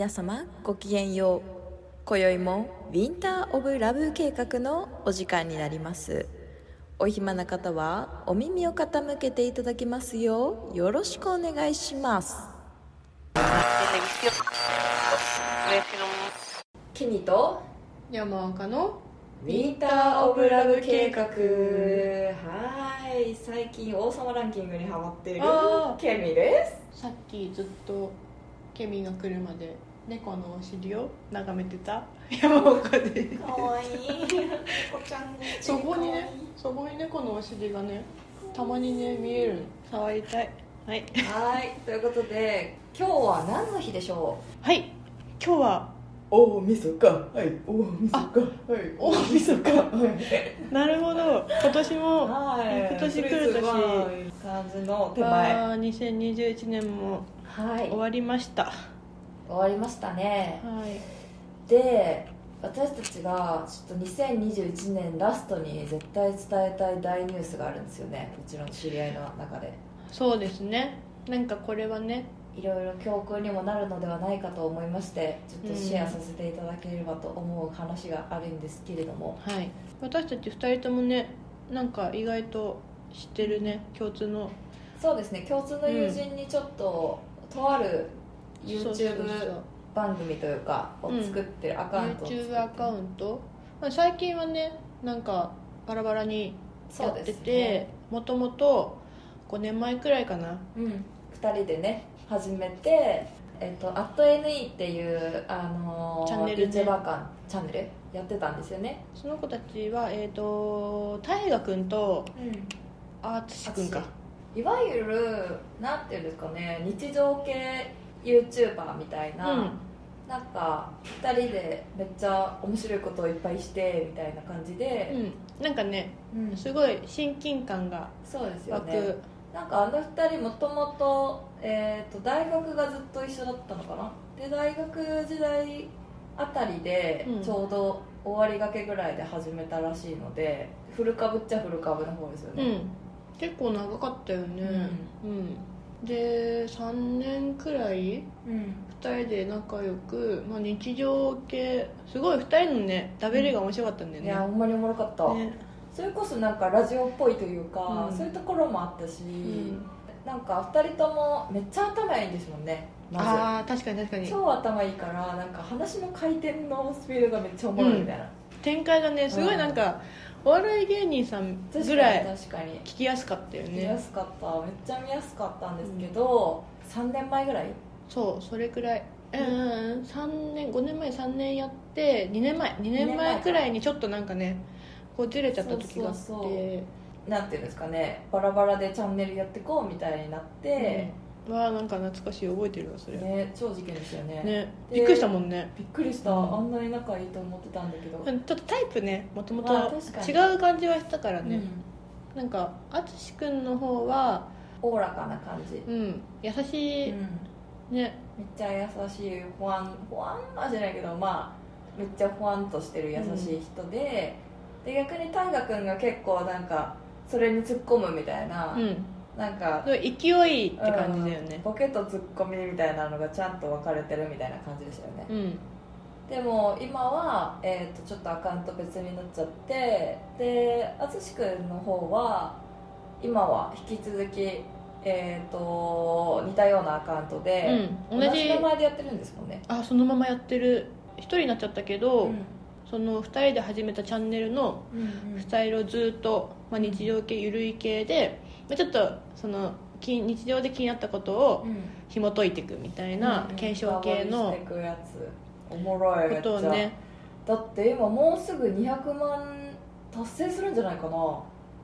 皆様ごきげんよう。今宵もウィンター・オブ・ラブ計画のお時間になります。お暇な方はお耳を傾けていただきますようよろしくお願いします。ケニと山岡のウィンター・オブ・ラブ計画。はい最近王様ランキングにハマっているあー。ケミです。さっきずっとケミが来るまで猫のお尻を眺めてた？山岡で。かわいい。猫ちゃんそこにねそこに猫のお尻がねたまにね見える。の触りたい。はい。はい。ということで今日は何の日でしょはい。今日はう大晦日はい。大晦日はい。大晦日はい。なるほど。今年もはい。今年来る年。感じの手前。あー2021年もはい。終わりました。は終わりましたね。い。で私たちがちょっと2021年ラストに絶対伝えたい大ニュースがあるんですよね。うちの知り合いの中で。そうですね。なんかこれはね。いろいろ教訓にもなるのではないかと思いましてちょっとシェアさせていただければと思う話があるんですけれども。はい。私たち2人ともねなんか意外と知ってるね共通の。そうですね。共通の友人にちょっと、とある YouTube 番組というかを作ってるアカウントを作って YouTube アカウント、まあ、最近はねなんかバラバラにやっててもともと5年前くらいかな。うん、2人でね始めて「えっと、@NE」っていう、あのー、チャンネルね。YouTuber 間チャンネル？やってたんですよね、その子たちはえっ、と大河君とあつし君か。いわゆるなんていうんですかね日常系 YouTuber みたいな、うん。なんか2人でめっちゃ面白いことをいっぱいしてみたいな感じで、うん。なんかねうん。すごい親近感がそうですよ湧く、ねなんかあの2人もともと,、えー、と大学がずっと一緒だったのかな？で大学時代あたりでうん。ちょうど終わりがけぐらいで始めたらしいので、古株っちゃ古株の方ですよね、うん。結構長かったよね。うん、で3年くらいうん。2人で仲良く、まあ、日常系すごい2人のね食べりが面白かったんだよね,、いやほんまにおもろかった、ね。それこそなんかラジオっぽいというか、うん。そういうところもあったし、ん。なんか2人ともめっちゃ頭いいんですもんね。まああ確かに確かに。ず超頭いいからなんか話の回転のスピードがめっちゃおもろいみたいな、展開がねすごいなんか、お笑い芸人さんぐらい確かに。聞きやすかったよ見やねすかった。めっちゃ見やすかったんですけど、3年前ぐらい？そうそれくらい。うんうんうん。3年5年前3年やって2年前2年前くらいにちょっとなんかねこうずれちゃった時があって。そなんていうんですかね。バラバラでチャンネルやってこうみたいになって、うんわあなんか懐かしい覚えてるわそれ。ねね超事件ですよね。でびっくりしたもんね。びっくりした、うん。あんなに仲いいと思ってたんだけど、ちょっとタイプねもともと違う感じはしたからね、うん。なんか淳君の方はおおらかな感じ、うん優しい、うん。ね。めっちゃ優しいほわんほわんまじゃないけどまあめっちゃほわんとしてる優しい人で、で逆に大河君が結構なんかそれに突っ込むみたいな、うんなんか勢いって感じだよね。うんボケとツッコミみたいなのがちゃんと分かれてるみたいな感じでしたよね、うん。でも今は、えー、とちょっとアカウント別になっちゃってで淳君の方は今は引き続きえー、と似たようなアカウントで、うん同じ名前でやってるんですもんね。あそのままやってる。一人になっちゃったけど、うん。その2人で始めたチャンネルのスタイルをずっと、まあ、日常系ゆるい系で、まあ、ちょっとそそのき日常で気になったことをうん。紐解いていくみたいな検証系深のおもろいことをね。だって今もうすぐ200万達成するんじゃないかな。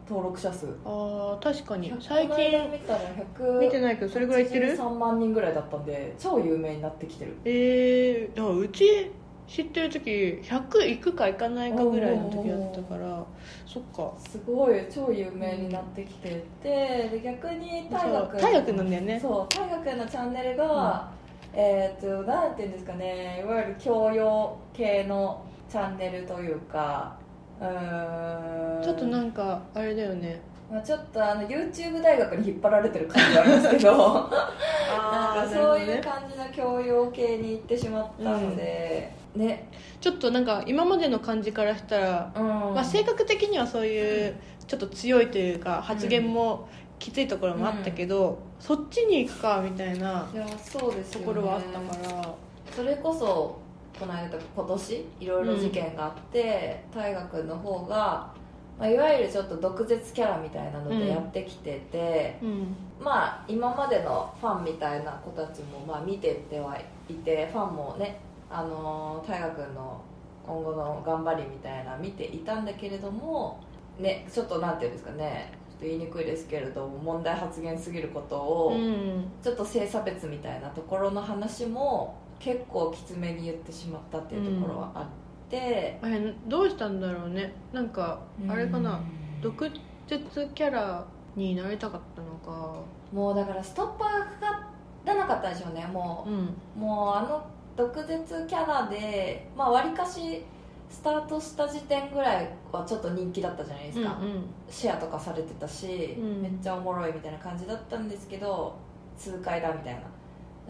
登録者数。あー確かに。100最近見たら100見てないけどそれぐらいいってる？3万人ぐらいだったんで超有名になってきてる。えー、だからうち知ってる時100いくかいかないかぐらいの時だったからそっか。すごい超有名になってきててで逆に大河君そう大河君なんだよね。そう大河君のチャンネルが、えっ、となんていうんですかねいわゆる教養系のチャンネルというかうーん。ちょっとなんかあれだよねまあ、ちょっとあの YouTube 大学に引っ張られてる感じがありますけど なんかそういう感じの教養系に行ってしまったので、ね。ちょっとなんか今までの感じからしたら、うん。まあ、性格的にはそういうちょっと強いというか発言もきついところもあったけど、そっちに行くかみたいないやそうですよ、ね、ところはあったから、それこそこの間今年いろいろ事件があって大河、君の方が、まあ、いわゆるちょっと毒舌キャラみたいなのでやってきてて、うん。まあ今までのファンみたいな子たちもまあ見てってはいてファンもねあの大河君の今後の頑張りみたいな見ていたんだけれどもねちょっとなんていうんですかねちょっと言いにくいですけれども問題発言すぎることを、うん。ちょっと性差別みたいなところの話も結構きつめに言ってしまったっていうところはあって、あれどうしたんだろうね。なんかあれかな、うん毒舌キャラになりたかったのか。もうだからストッパーがかからなかったでしょうね。もうん。うもうあの毒舌キャラでまあわりかしスタートした時点ぐらいはちょっと人気だったじゃないですか、うんシェアとかされてたし、うん。めっちゃおもろいみたいな感じだったんですけど痛快だみたいな。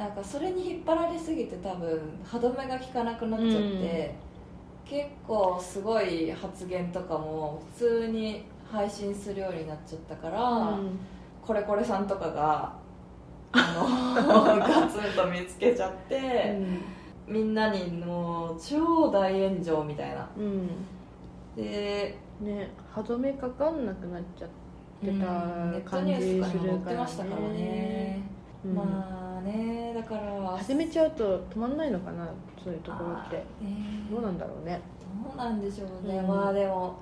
なんかそれに引っ張られすぎて多分歯止めが効かなくなっちゃって、結構すごい発言とかも普通に配信するようになっちゃったから、うん。これこれさんとかがあの ガツンと見つけちゃって、みんなにもう超大炎上みたいな。うん。でね歯止めかかんなくなっちゃってうんたネット感じニュースかにも載ってからましたからね、うん。まあねだから。始めちゃうと止まんないのかなそういうところって。あーねどうなんだろうね。どうなんでしょうね、うん。まあでも。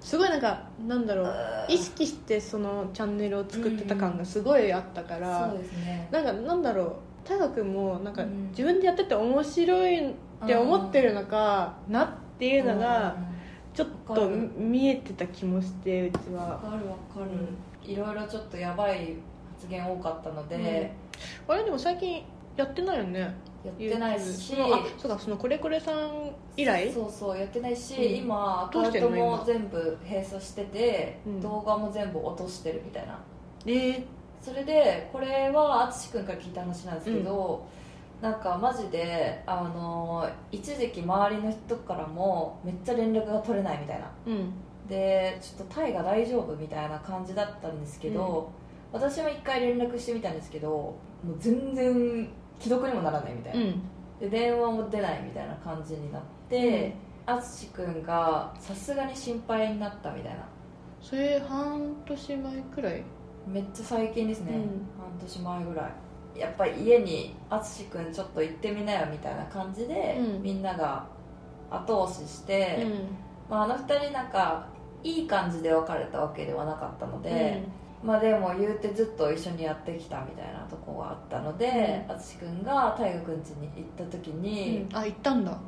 すごいなんかなんだろう。うん意識してそのチャンネルを作ってた感がすごいあったから、そうですね。なんかなんだろう。大河君もなんかうん。自分でやってて面白いって思ってるのかなっていうのがちょっと見えてた気もしてうちわはかるわかる、いろいろちょっとやばい発言多かったので、あれでも最近やってないよね？やってないし。あそうかそのこれこれさん以来？そうそうやってないし、うん。今アカウントも全部閉鎖してて、うん。動画も全部落としてるみたいな。えそれでこれは淳君から聞いた話なんですけど、なんかマジであの一時期周りの人からもめっちゃ連絡が取れないみたいな。うん。でちょっとタイが大丈夫みたいな感じだったんですけど、私も一回連絡してみたんですけどもう全然既読にもならないみたいな、うん。で電話も出ないみたいな感じになって淳君がさすがに心配になったみたいな。それ半年前くらい？めっちゃ最近ですね、うん。半年前ぐらい。やっぱり家に淳君ちょっと行ってみなよみたいな感じで、うん。みんなが後押しして、まあ、あの二人なんかいい感じで別れたわけではなかったので、まあでも言うてずっと一緒にやってきたみたいなとこがあったのでう淳君が大河君家に行った時うん。に、あ行ったんだ。は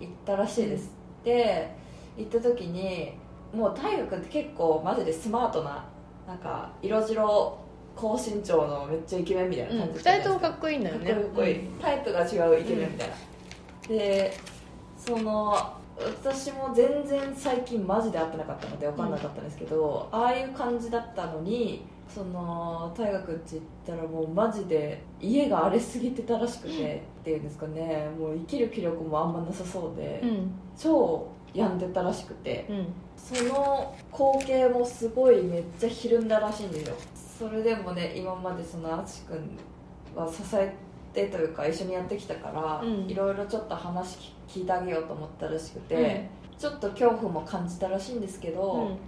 い行ったらしいです、で行った時にもう大河君って結構マジでスマートななんか色白高身長のめっちゃイケメンみたいな感じ2人ともかっこいいんだよね。かっこいい、タイプが違うイケメンみたいな、でその私も全然最近マジで会ってなかったので分かんなかったんですけど、ああいう感じだったのにその大学んち行ったらもうマジで家が荒れすぎてたらしくて、っていうんですかね。もう生きる気力もあんまなさそうで、うん。超病んでたらしくてうん。その光景もすごいめっちゃひるんだらしいんですよ。それでもね今までその淳君は支えてというか一緒にやってきたから、うん。いろいろちょっと話聞いてあげようと思ったらしくて、うん。ちょっと恐怖も感じたらしいんですけど、うん。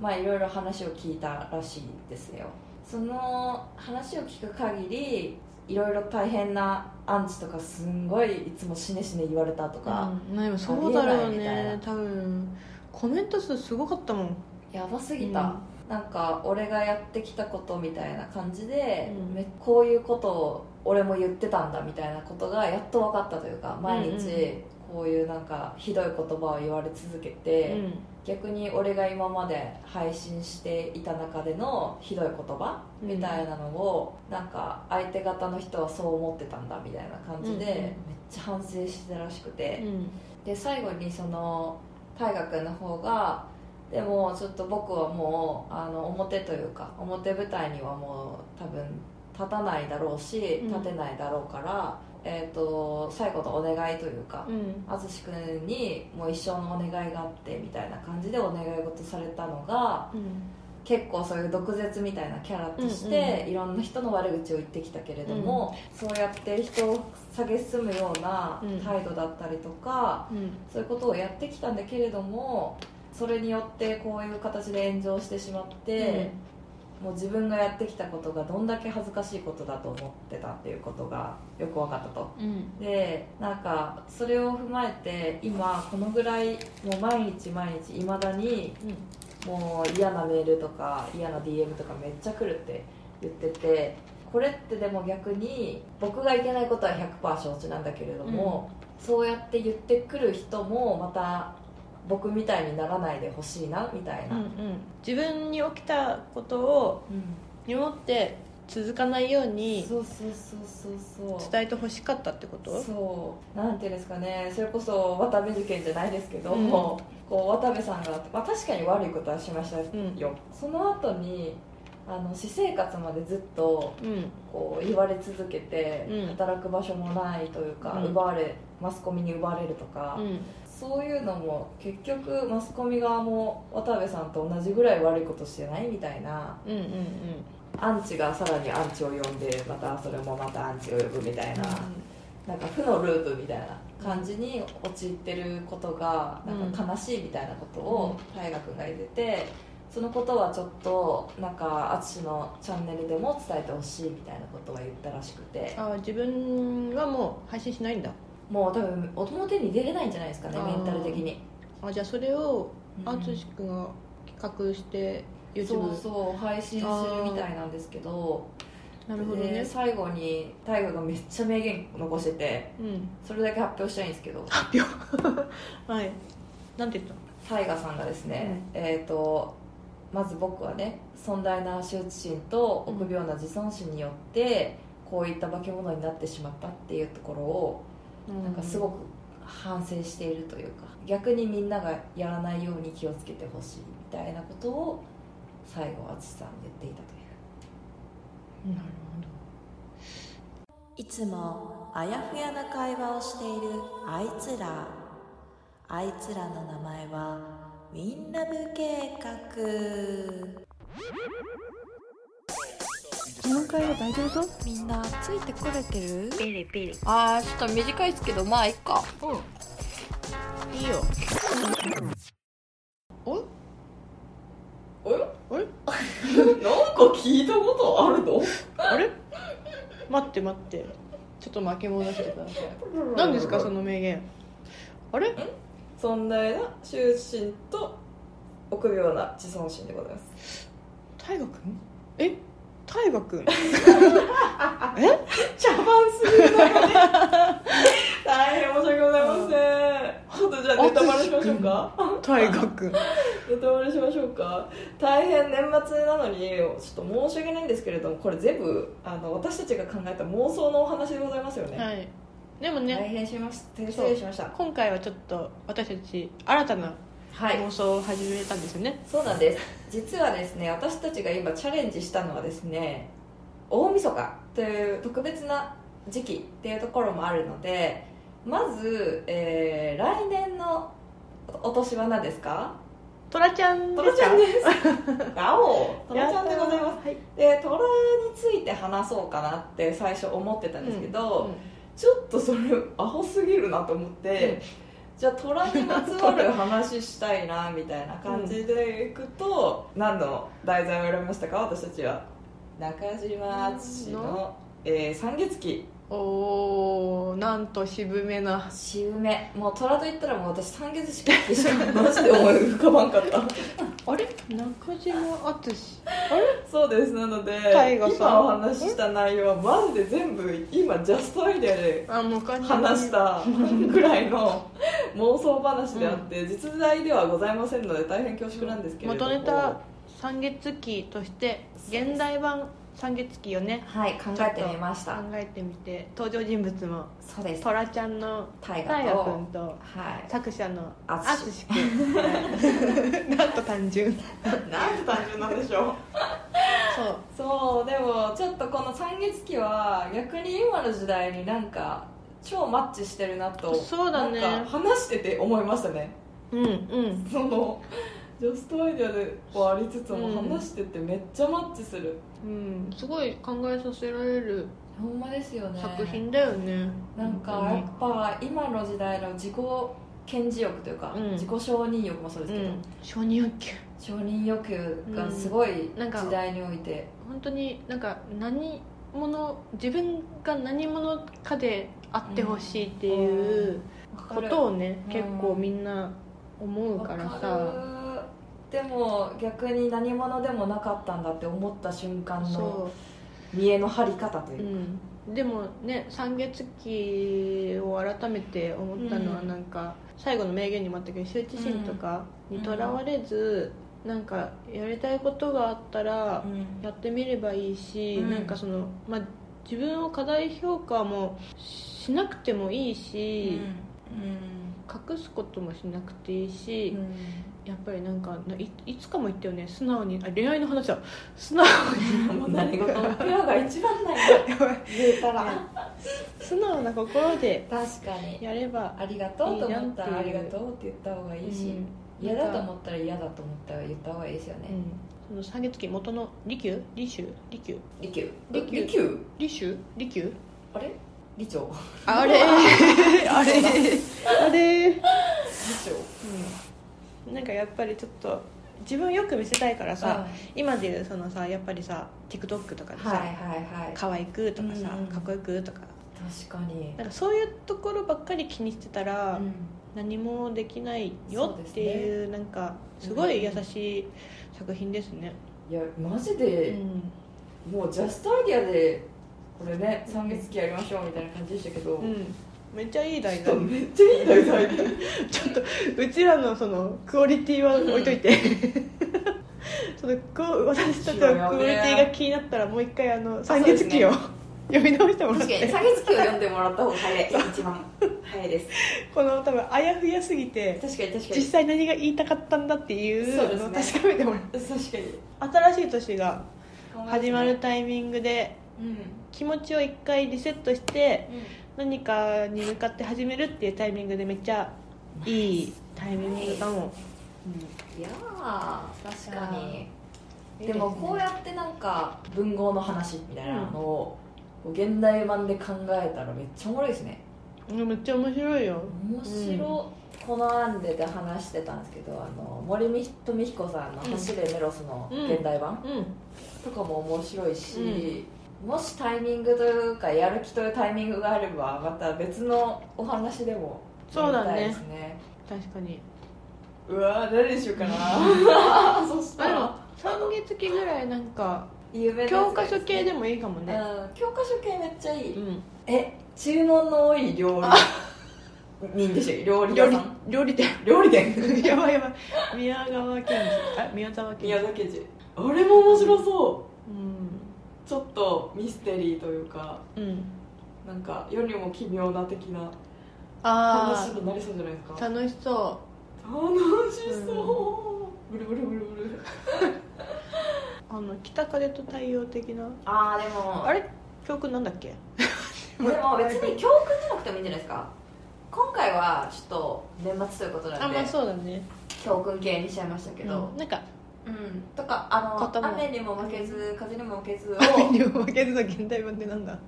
まあいろいろ話を聞いたらしいですよ。その話を聞く限りいろいろ大変なアンチとかすんごいいつも死ね死ね言われたとか、うん、でもそうだろうね。多分コメント数すごかったもん。やばすぎた、なんか俺がやってきたことみたいな感じで、うん。めこういうことを俺も言ってたんだみたいなことがやっと分かったというか毎日こういうなんかひどい言葉を言われ続けて、うん。逆に俺が今まで配信していた中でのひどい言葉うん。みたいなのを、なんか相手方の人はそう思ってたんだみたいな感じで、めっちゃ反省してたらしくて、うん。で最後にその大河君の方がでもちょっと僕はもうあの表というか表舞台にはもう多分立たないだろうしうん。立てないだろうから、えー、と最後のお願いというかうん。淳君にもう一生のお願いがあってみたいな感じでお願い事されたのがうん。結構そういう毒舌みたいなキャラとしうんて、いろんな人の悪口を言ってきたけれども、そうやって人を蔑むようなうん。態度だったりとか、うん。そういうことをやってきたんだけれどもそれによってこういう形で炎上してしまって、もう自分がやってきたことがどんだけ恥ずかしいことだと思ってたっていうことがよく分かったと。うん。でなんかそれを踏まえて今このぐらいもう毎日毎日いまだにもう嫌なメールとか嫌な DM とかめっちゃ来るって言っててこれってでも逆に僕がいけないことは100%承知なんだけれども、そうやって言ってくる人もまた僕みたいにならないでほしいなみたいな、うんうん。自分に起きたことを身もって続かないようにそうそうそうそうそう。伝えてほしかったってこと？そう。なんていうんですかね。それこそ渡部受験じゃないですけど、うん。こう渡部さんが、まあ、確かに悪いことはしましたよ、うん。その後にあの私生活までずっとうん。こう言われ続けて、うん。働く場所もないというか、うん。奪われマスコミに奪われるとか、うんそういうのも結局マスコミ側も渡部さんと同じぐらい悪いことしてないみたいなうんうんアンチがさらにアンチを呼んでまたそれもまたアンチを呼ぶみたいな、なんか負のループみたいな感じに陥ってることがなんか悲しいみたいなことを大河君が言っててそのことはちょっとなんか淳のチャンネルでも伝えてほしいみたいなことは言ったらしくて。あ自分はもう配信しないんだもう多分表に出れないんじゃないですかねメンタル的に。あじゃあそれをうん。淳君が企画してそう YouTube そう配信するみたいなんですけどなるほどね。で最後に大河がめっちゃ名言残しててうん。それだけ発表したいんですけど。発表？はい。なんて言った大河さんがですね、えっ、とまず僕はね尊大な羞恥心と臆病な自尊心によって、こういった化け物になってしまったっていうところをのなんかすごく反省しているというか逆にみんながやらないように気をつけてほしいみたいなことを最後淳さん言っていたという。なるいつもあやふやな会話をしているあいつら。あいつらの名前はウィンラブ計画。ほどこの会話大丈夫？みんなついてこれてる？ピリピリ。あーちょっと短いですけどまあいっか。うん。いいよ。お？おいあれなんか聞いたことあるの？あれ？待って待って。ちょっと巻き戻してください。何ですか？その名言。あれ？尊大な羞恥心と臆病な自尊心でございます。大河君？え？大河君。茶番すぎるのね大変申し訳ございません。ちょっとじゃあネタバレしましょうか？大河君。ネタバレしましょうか？大変年末なのにちょっと申し訳ないんですけれどもこれ全部あの私たちが考えた妄想のお話でございますよね、はい。でも大ね変しました。失礼しました。今回はちょっと私たち新たなはい。妄想を始めたんですよね、そうなんです。実はですね私たちが今チャレンジしたのはですね大晦日という特別な時期っていうところもあるのでまず、えー来年のお年は何ですか？トラちゃんトラですかちゃんです。ガオ トラちゃんでございます。はい。でトラについて話そうかなって最初思ってたんですけど、うんちょっとそれアホすぎるなと思って、じゃあ虎にまつわる話したいなみたいな感じでいくと、何の題材を選びましたか？私たちは。中島敦のの、えー、三月期おーなんと渋めな。渋め。もう虎と言ったらもう私三月期しかマジで思い浮かばんかった。あれ？中島敦そうです。なので今お話しした内容はマジで全部今ジャストアイデアで話したぐらいの妄想話であって、実在ではございませんので大変恐縮なんですけれども。元ネタ三月期として現代版三月期をね。はい考えてみました。考えてみて。登場人物も。そうです。トラちゃんの大大河君とはい。作者のあつし淳君はい。なんと単純。なんて単純なんでしょう。そう。そうでもちょっとこの三月期は逆に今の時代になんか超マッチしてるなとそうだね。なんか話してて思いましたね。うんうん。そのジャストアイデアではありつつもうん話しててめっちゃマッチする、うんすごい考えさせられるほんまですよね。作品だよね。なんかやっぱ今の時代の自己顕示欲というか、うん。自己承認欲もそうですけど、うん。承認欲求。承認欲求がすごいなんか時代において、本当になんか何者自分が何者かであってほしいっていうことをね、うん結構みんな思うからわさ、かるでも逆に何者でもなかったんだって思った瞬間のそ見栄の張り方とう、いううか、ん、でもね三月期を改めて思ったのはうん。なんか、最後の名言にもあったけど羞恥心とかにとらわれず、なんかやりたいことがあったらやってみればいいし、うん。なんかその、まあ、自分を過大評価もしなくてもいいし、隠すこともしなくていいし、やっぱりなんかないいつかも言ったよね。素直にあ恋愛の話だ。素直に。もう何事もペアが一番ない。やばい。言えたら。素直な心で確かに。やればありがとうと思ったらありがとうって言った方がいいし、うん。嫌だと思ったら嫌だと思ったら言った方がいいですよね、うん。その三月期元の利休？利休？利休？利休？利休。利州利休？あれ？理長。あれ。あれ。あれ。理うん。なんかやっぱりちょっと自分をよく見せたいから長さ、今でいうそのさやっぱりさ TikTok とかでさ、はいはいはい。可愛くとかさ、うん。かっこよくとか。確かに、なんかそういうところばっかり気にしてたら、うん。何もできないよっていうなんかすごい優しい作品ですね、いやマジうで、ん。もうジャストアイディアでこれね三月期やりましょうみたいな感じでしたけど、うん、めっちゃいい題ちょ材っとめっちゃいい題材。ちょっとうちらのそのクオリティは置いといて。そのこう私たちのクオリティが気になったらもう一回あの三月期を、読み直してもらっ確かにて三月期を読んでもらった方が早い。一番。早いです。この多分あやふやすぎて確かに確かに。実際何が言いたかったんだっていうのを確かめてもらう。確かに。新しい年が始まるタイミングでうん気持ちを一回リセットして何かに向かって始めるっていうタイミングでめっちゃいいタイミングかも、いやー確かに。うんでもこうやってなんか文豪の話みたいなのを現代版で考えたらめっちゃおもろいですね。うん。めっちゃ面白い。よ面白い、このアンデで話してたんですけどあの森富彦さんの「うん。走れメロス」の現代版うん。とかも面白いし、もしタイミングというかやる気というタイミングがあればまた別のお話でもそうだね。ね。確かに。うわー誰にしようかな。そしたら。3月期ぐらいなんか有名教科書系でもいいかもね。うん教科書系めっちゃいい、うん。え注文の多い料理人でしたっけ？料理料理料理店。料理店。やばいやばい。宮川県あ宮沢県宮崎寺あれも面白そう。うんちょっとミステリーというかうん。なんか世にも奇妙な的なあ話になりそうじゃないですか。あ楽しそ楽しそう、ブルブルブルブル。う あの北風と太陽的な。ああでも。あれ？教訓なんだっけ？でも別に教訓じゃなくてもいいんじゃないですか。今回はちょっと年末ということなんであまあそうだね。教訓系にしちゃいましたけど、うん。なんかうん。とかあの雨にも負けず風にも負けずを。雨にも負けずの現代版ってなんだ。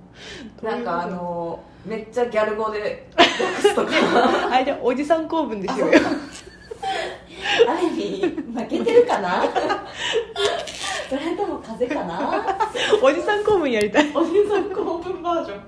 なんかあのめっちゃギャル語で 訳すとか。あれでおじさん公文ですよ。雨に負けてるかな？それとも風かな？おじさん公文やりたい。おじさん公文バージョン。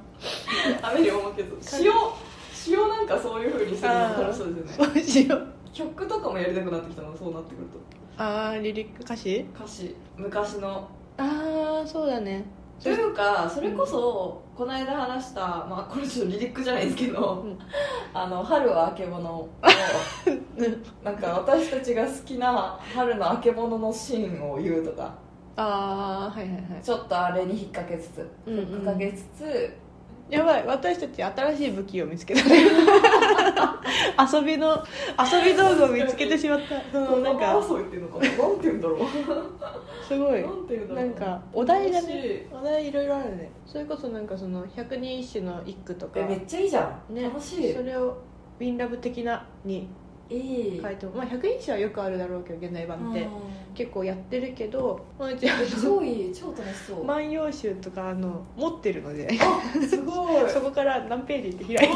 雨にも負けず。詩を詩をなんかそういうふうにするの楽しそうですよね。そうしよう曲とかもやりたくなってきたのそうなってくるとああリリック歌詞？歌詞。昔の。ああそうだね。というかそれこそこの間話した、まあ、これちょっとリリックじゃないですけど「うん。あの春はあけぼの」を なんか私たちが好きな春のあけぼののシーンを言うとか。ああはいはいはい。ちょっとあれに引っ掛けつつうんうん。引っ掛けつつ。やばい私たち新しい武器を見つけたね 遊びの遊び道具を見つけてしまった。そのなんかそう言ってんのか。ななんて言うんだろう。すごい。なんて言うんだろう。なんかお題がねい。お題いろいろあるね。それこそなんかその百人一首の一句とか。えめっちゃいいじゃん、ね。楽しい。それをウィンラブ的なにいい書いてもまあ百人一首はよくあるだろうけど現代版って。うん。結構やってるけどまあうちあ超いい超楽しそう。の万葉集とかあの持ってるので。あすごい。そこから何ページって開い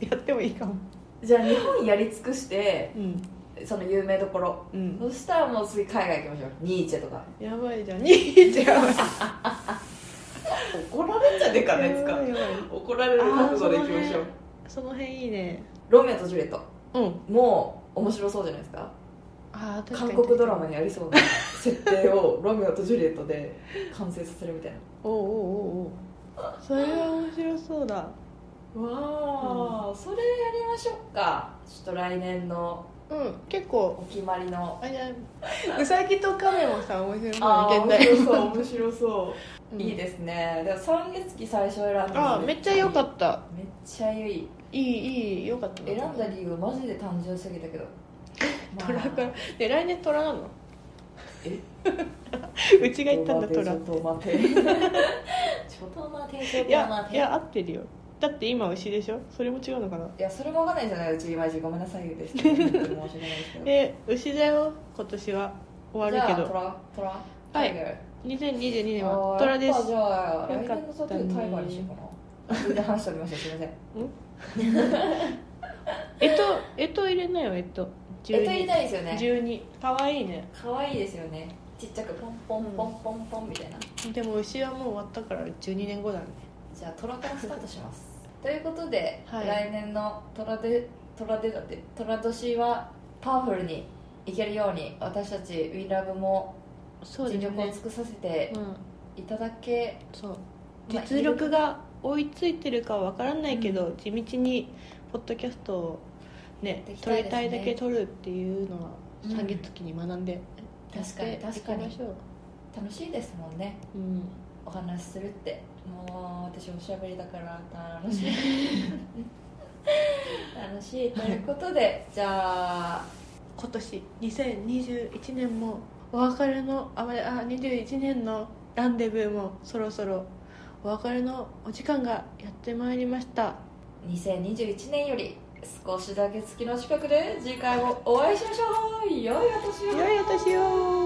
てやってもいいかも。じゃあ日本やり尽くしてうん。その有名どころ。うん。そしたらもう次海外行きましょう。ニーチェとか。やばいじゃん。ニーチェ。やばい怒られんじゃねえか？ねつか怒られる覚悟で行きましょう。その辺いいね。ロミオとジュリエットうんもう面白そうじゃないですか。あー確か韓に。国ドラマにありそうな設定をロミオとジュリエットで完成させるみたいな。おうおうおう。おうそれは面白そうだ。わあ、それやりましょうか。ちょっと来年のうん。結構。お決まりの。あれだうさぎとカメもさ面白そうああ面白そう面白そう、うん。いいですね。でも三月期最初選んだのあーめっちゃ良かった。めっちゃいい。いいいいよかった。な選んだ理由マジで単純すぎたけど、ま あ虎かで来年虎なの？え？うちが言ったんだ虎ちょっと待て。ちょっと待て ちょっと待て。いやいや合ってるよだって今牛でしょ？それも違うのかな？いやそれもわかんないじゃないうちごめんなさいです。申し訳ないですけど。え牛だよ今年は。終わるけど。じゃあトラトラ？はい。タイガー。2022年あはー虎です。じゃあ来年のタトゥータイガーにしようかな。全然話しておりました。すいません。えっとえっと入れなよえっと。えっと入れたいですよね。12かわいいね。可愛いですよね。ちっちゃくポンポンポンポンポンみたいな。でも牛はもう終わったから12年後だねじゃあトラからスタートします。ということで、はい。来年のトラでトラでだってトラ年はパワフルにいけるように私たちウィンラブも尽力を尽くさせてうんいただけ、そう。まあ実力が追いついてるかは分からないけど、地道にポッドキャストをねできた撮りたいだけ撮るっていうのはうん三月期に学んで確かに確かに。楽しいですもんね。うん。お話しするってもう私おしゃべりだから楽しい。楽しいということでじゃあ今年2021年もお別れのああ21年のランデブーもそろそろお別れのお時間がやってまいりました。2021年より少しだけ月の近くで次回もお会いしましょう。良いお年を。良いお年を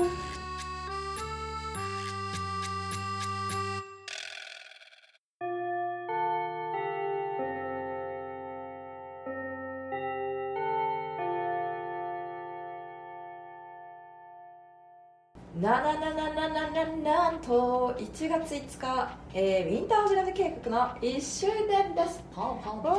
ななななななななんと1月5日、えー、ウィンターオブラブ計画の1周年です。パンパンパンわ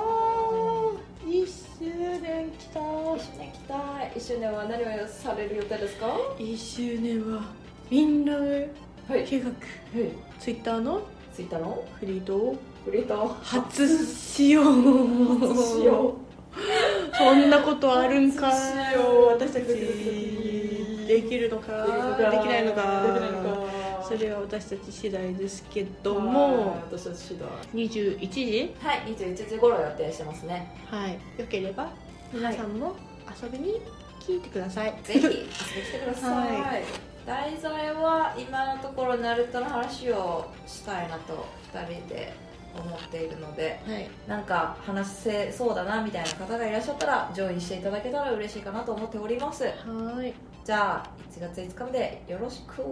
ー1周年きた1周年来た。1周年は何をされる予定ですか？は1周年はみんなでい計画。はい。ツイッターの？ツイッターの？フリートを？フリート？初しよう初しよ そんなことあるんか初しよう私たちできるのかできないのか。それは私たち次第ですけどはいも私たち次第。21時？はい21時頃予定してますね。はいよければ皆さんも遊びに来てください、ぜひ遊びに来てください、は題材は今のところナルトの話をしたいなと2人で思っているのではい。なんか話せそうだなみたいな方がいらっしゃったらジョインしていただけたら嬉しいかなと思っております。はいじゃあ1月5日までよろしく。